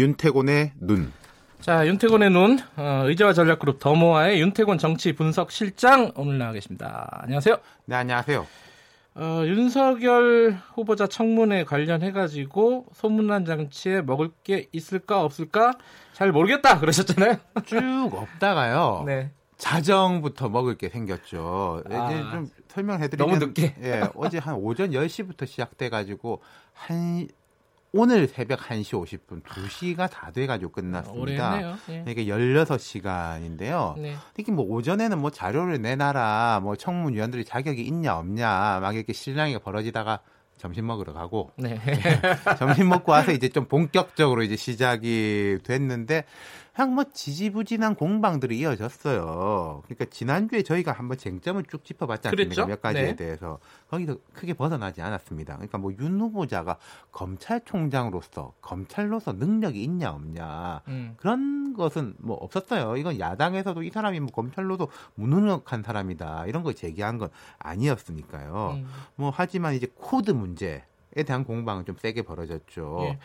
윤태곤의 눈. 자, 윤태곤의 눈, 어, 의제와 전략그룹 더모아의 윤태곤 정치 분석 실장 오늘 나와 계십니다. 안녕하세요. 네, 안녕하세요. 어, 윤석열 후보자 청문회 관련해가지고 소문난 장치에 먹을 게 있을까 없을까 잘 모르겠다 그러셨잖아요. 쭉 없다가요. 네. 자정부터 먹을 게 생겼죠. 아, 이제 좀 설명해드리면 너무 늦게. 예, 어제 한 오전 10시부터 시작돼가지고 한 오늘 새벽 1시 50분 2시가 다 돼가지고 끝났습니다. 오래 예. 이게 16시간인데요. 네. 특히 뭐 오전에는 뭐 자료를 내놔라, 뭐 청문위원들이 자격이 있냐 없냐, 막 이렇게 실랑이가 벌어지다가 점심 먹으러 가고 네. 점심 먹고 와서 이제 좀 본격적으로 이제 시작이 됐는데 그냥 뭐 지지부진한 공방들이 이어졌어요. 그러니까 지난주에 저희가 한번 쟁점을 쭉 짚어봤지 않습니까? 그랬죠? 몇 가지에 네. 대해서 거기서 크게 벗어나지 않았습니다. 그러니까 뭐 윤 후보자가 검찰총장으로서 검찰로서 능력이 있냐 없냐 음. 그런 것은 뭐 없었어요. 이건 야당에서도 이 사람이 뭐 검찰로도 무능력한 사람이다 이런 걸 제기한 건 아니었으니까요. 음. 뭐 하지만 이제 코드 문제에 대한 공방은 좀 세게 벌어졌죠. 예.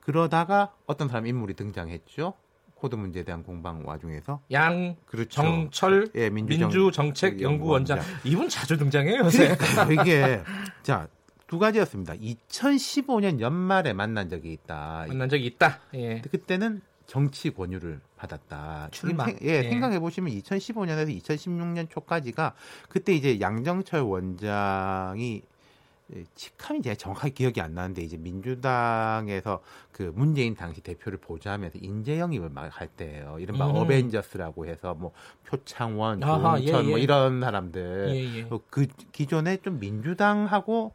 그러다가 어떤 사람 인물이 등장했죠. 코드 문제에 대한 공방 와중에서 양 그렇죠. 정철 예, 민주정- 민주정책 연구원장 이분 자주 등장해요 요새. 이게 자 두 가지였습니다. 2015년 연말에 만난 적이 있다. 만난 적이 있다. 예. 그때는 정치 권유를 받았다. 출마. 생- 예, 예. 생각해 보시면 2015년에서 2016년 초까지가 그때 이제 양정철 원장이 예, 직함이 제가 정확하게 기억이 안 나는데 이제 민주당에서 그 문재인 당시 대표를 보좌하면서 인재 영입을 막 할 때예요. 이른바 음. 어벤져스라고 해서 뭐 표창원, 조홍천 예, 뭐 예. 이런 사람들 예, 예. 어, 그 기존에 좀 민주당하고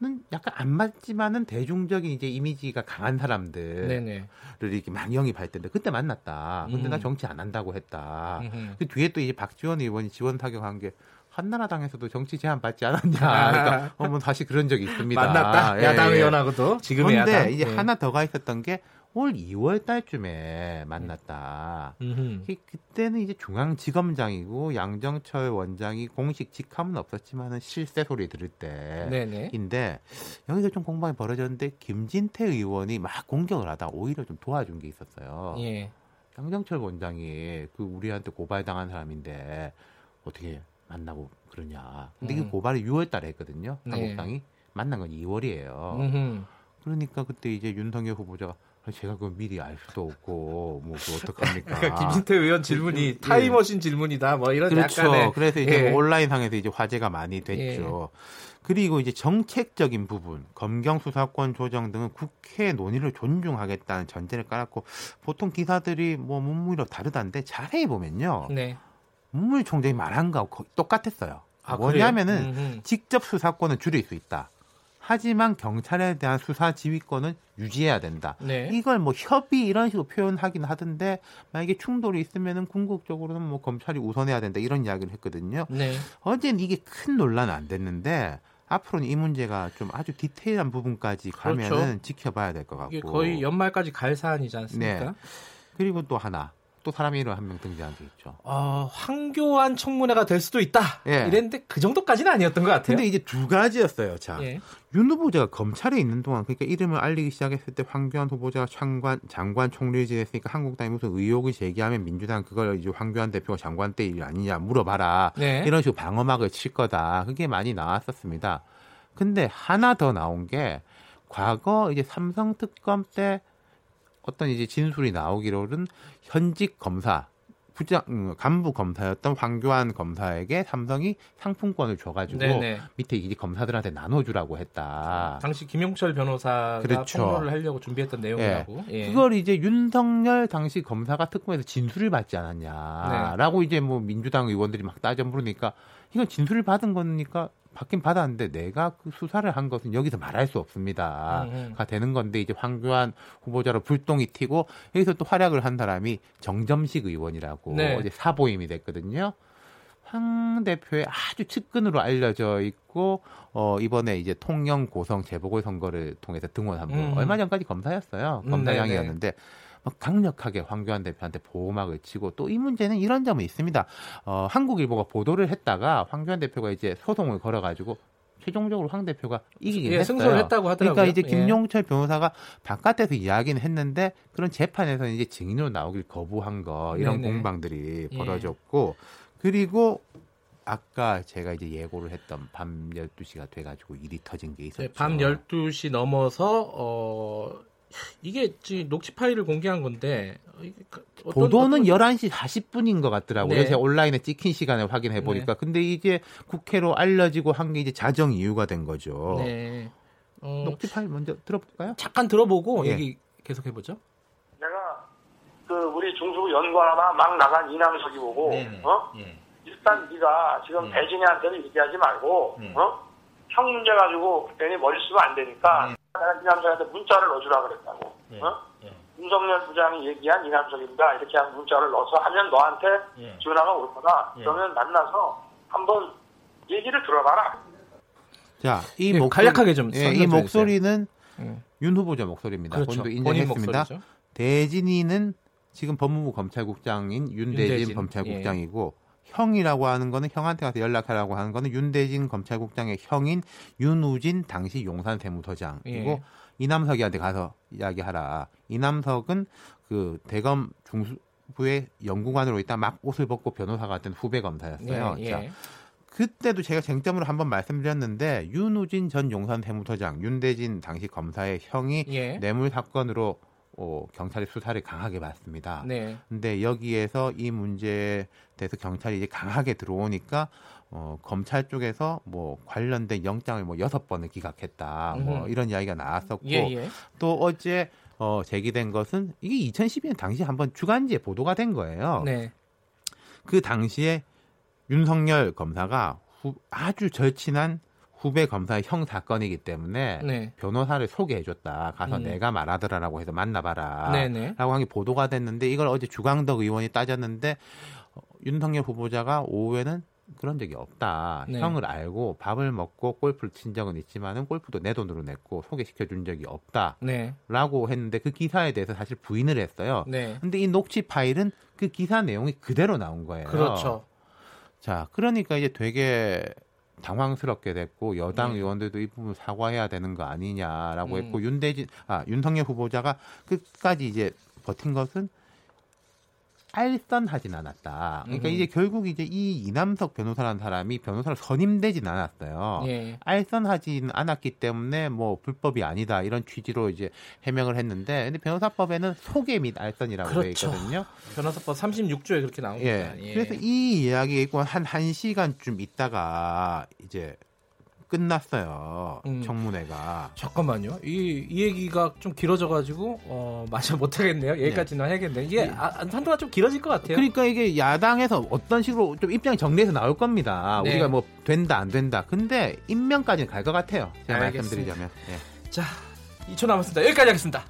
는 약간 안 맞지만은 대중적인 이제 이미지가 강한 사람들 네네. 를 이렇게 막 영입할 텐데 그때 만났다. 근데 음. 나 정치 안 한다고 했다. 음흠. 그 뒤에 또 이제 박지원 의원이 지원 타격한 게 한나라당에서도 정치 제안 받지 않았냐. 아. 그러니까 어, 뭐 다시 그런 적이 있습니다. 만났다. 예, 야당 예. 의원하고도 지금의 그런데 야당. 이제 예. 하나 더가 있었던 게 올 2월 달쯤에 만났다. 그- 그때는 이제 중앙지검장이고 양정철 원장이 공식 직함은 없었지만은 실세 소리 들을. 때인데 여기서 좀 공방이 벌어졌는데 김진태 의원이 막 공격을 하다 오히려 좀 도와준 게 있었어요. 예. 양정철 원장이 그 우리한테 고발당한 사람인데 어떻게 만나고 그러냐. 근데 음. 그 고발이 6월 달에 했거든요. 네. 한국당이 만난 건 2월이에요. 음흠. 그러니까 그때 이제 윤석열 후보자가 아, 제가 그걸 미리 알 수도 없고 뭐그 어떡합니까? 김진태 의원 질문이 예. 타임머신 질문이다. 뭐 이런 그렇죠. 약간의 그래서 이제 예. 뭐 온라인상에서 이제 화제가 많이 됐죠. 그리고 이제 정책적인 부분, 검경 수사권 조정 등은 국회 논의를 존중하겠다는 전제를 깔았고 보통 기사들이 뭐 문무일로 다르다는데 자세히 보면요. 네. 문무일 총장이 말한 거하고 똑같았어요. 아, 뭐냐면은 그래요? 음흠. 직접 수사권은 줄일 수 있다. 하지만 경찰에 대한 수사 지휘권은 유지해야 된다. 네. 이걸 뭐 협의 이런 식으로 표현하긴 하던데 만약에 충돌이 있으면은 궁극적으로는 뭐 검찰이 우선해야 된다 이런 이야기를 했거든요. 네. 어제는 이게 큰 논란은 안 됐는데 앞으로는 이 문제가 좀 아주 디테일한 부분까지 가면은 그렇죠. 지켜봐야 될 것 같고. 거의 연말까지 갈 사안이지 않습니까? 네. 그리고 또 하나 또 사람이 한 명 등장한 게 있죠. 어, 황교안 청문회가 될 수도 있다. 예. 이랬는데 그 정도까지는 아니었던 것 같아요. 근데 이제 두 가지였어요. 자, 예. 윤 후보자가 검찰에 있는 동안 그러니까 이름을 알리기 시작했을 때 황교안 후보자가 장관 장관 총리를 지냈으니까 한국당이 무슨 의혹을 제기하면 민주당 그걸 이제 황교안 대표가 장관 때 일 아니냐 물어봐라 네. 이런 식으로 방어막을 칠 거다 그게 많이 나왔었습니다. 근데 하나 더 나온 게 과거 이제 삼성 특검 때 어떤 이제 진술이 나오기로는 현직 검사 부장 음, 간부 검사였던 황교안 검사에게 삼성이 상품권을 줘가지고 네네. 밑에 이제 검사들한테 나눠주라고 했다. 당시 김용철 변호사가 그렇죠. 폭로를 하려고 준비했던 내용이라고. 예. 그걸 이제 윤석열 당시 검사가 특검에서 진술을 받지 네. 않았냐라고 이제 뭐 민주당 의원들이 막 따져 물으니까 이건 진술을 받은 거니까 받긴 받았는데 내가 그 수사를 한 것은 여기서 말할 수 없습니다. 음, 음. 가 되는 건데 이제 황교안 후보자로 불똥이 튀고 여기서 또 활약을 한 사람이 정점식 의원이라고 네. 이제 사보임이 됐거든요. 황 대표의 아주 측근으로 알려져 있고 어 이번에 이제 통영 고성 재보궐 선거를 통해서 등원한 분 음. 얼마 전까지 검사였어요 음, 검사장이었는데 막 강력하게 황교안 대표한테 보호막을 치고 또 이 문제는 이런 점이 있습니다 어 한국일보가 보도를 했다가 황교안 대표가 이제 소송을 걸어가지고 최종적으로 황 대표가 이기긴 예, 했어요. 승소를 했다고 하더라고요. 그러니까 이제 예. 김용철 변호사가 바깥에서 이야기는 했는데 그런 재판에서 이제 증인으로 나오길 거부한 거 이런 네네. 공방들이 예. 벌어졌고 그리고 아까 제가 이제 예고를 했던 밤 12시가 돼 가지고 일이 터진 게 있었죠. 네, 밤 12시 넘어서 어 이게 지금 녹취 파일을 공개한 건데 어, 그- 어떤- 보도는 어떤- 11시 40분인 것 같더라고요. 네. 제가 온라인에 찍힌 시간을 확인해 보니까. 근데 이게 국회로 알려지고 한 게 이제 자정 이유가 된 거죠. 네. 어, 녹취 파일 먼저 들어볼까요? 잠깐 들어보고 예. 얘기 계속 해보죠. 내가 그 우리 중수부 연구하나 막 나간 이남석이 보고 어 예. 일단 네가 지금 예. 배진이한테는 얘기하지 말고 예. 어? 형 문제 가지고 괜히 머리 쓰면 안 되니까 이남석한테 문자를 넣어주라 그랬다고 예. 어? 예. 윤석열 부장이 얘기한 이남석입니다 이렇게 한 문자를 넣어서 하면 너한테 예. 전화가 올 거다 예. 그러면 만나서 한번 얘기를 들어봐라 자, 이 예, 목소리, 간략하게 좀 예, 이좀 목소리는 음. 윤 후보자 목소리입니다. 그렇죠. 본인도 본인 인정했습니다. 목소리죠. 대진이는 지금 법무부 검찰국장인 윤대진, 윤대진, 예. 검찰국장이고 형이라고 하는 거는 형한테 가서 연락하라고 하는 거는 윤대진 검찰국장의 형인 윤우진 당시 용산 세무서장이고 예. 이남석이한테 가서 이야기하라. 이남석은 그 대검 중수부의 연구관으로 있다 막 옷을 벗고 변호사 같은 후배 검사였어요. 예, 자, 예. 그때도 제가 쟁점으로 한번 말씀드렸는데 윤우진 전 용산 세무서장, 윤대진 당시 검사의 형이 예. 뇌물 사건으로 어, 경찰이 수사를 강하게 받습니다. 네. 근데 여기에서 이 문제에 대해서 경찰이 이제 강하게 들어오니까 어, 검찰 쪽에서 뭐 관련된 영장을 뭐 여섯 번을 기각했다. 뭐 음흠. 이런 이야기가 나왔었고 예, 예. 또 어제 어, 제기된 것은 이게 2012년 당시 한번 주간지에 보도가 된 거예요. 네. 그 당시에 윤석열 검사가 후- 아주 절친한 후배 검사의 형 사건이기 때문에 네. 변호사를 소개해줬다. 가서 음. 내가 말하더라라고 해서 만나봐라. 네, 네. 라고 한 게 보도가 됐는데 이걸 어제 주광덕 의원이 따졌는데 어, 윤석열 후보자가 오후에는 그런 적이 없다. 네. 형을 알고 밥을 먹고 골프를 친 적은 있지만은 골프도 내 돈으로 냈고 소개시켜 준 적이 없다라고 네. 했는데 그 기사에 대해서 사실 부인을 했어요. 네. 근데 이 녹취 파일은 그 기사 내용이 그대로 나온 거예요. 그렇죠. 자, 그러니까 이제 되게 당황스럽게 됐고 여당 네. 의원들도 이 부분 사과해야 되는 거 아니냐라고 음. 했고 윤대진 아 윤석열 후보자가 끝까지 이제 버틴 것은 알선하진 않았다. 그러니까 음. 이제 결국 이제 이 이남석 변호사라는 사람이 변호사로 선임되진 않았어요. 예. 알선하진 않았기 때문에 뭐 불법이 아니다 이런 취지로 이제 해명을 했는데 근데 변호사법에는 소개 및 알선이라고 되어 그렇죠. 있거든요. 변호사법 36조에 그렇게 나옵니다. 예. 예. 그래서 이 이야기가 있고 한 1시간쯤 있다가 이제 끝났어요. 음. 청문회가. 잠깐만요. 이, 이 얘기가 좀 길어져가지고 어, 마저 못하겠네요. 여기까지는 해야겠네. 이게 네. 아, 한동안 좀 길어질 것 같아요. 그러니까 이게 야당에서 어떤 식으로 좀 입장 정리해서 나올 겁니다. 네. 우리가 뭐 된다 안 된다. 근데 임명까지는 갈 것 같아요. 제가 알겠습니다. 말씀드리자면. 예. 자, 2초 남았습니다. 여기까지 하겠습니다.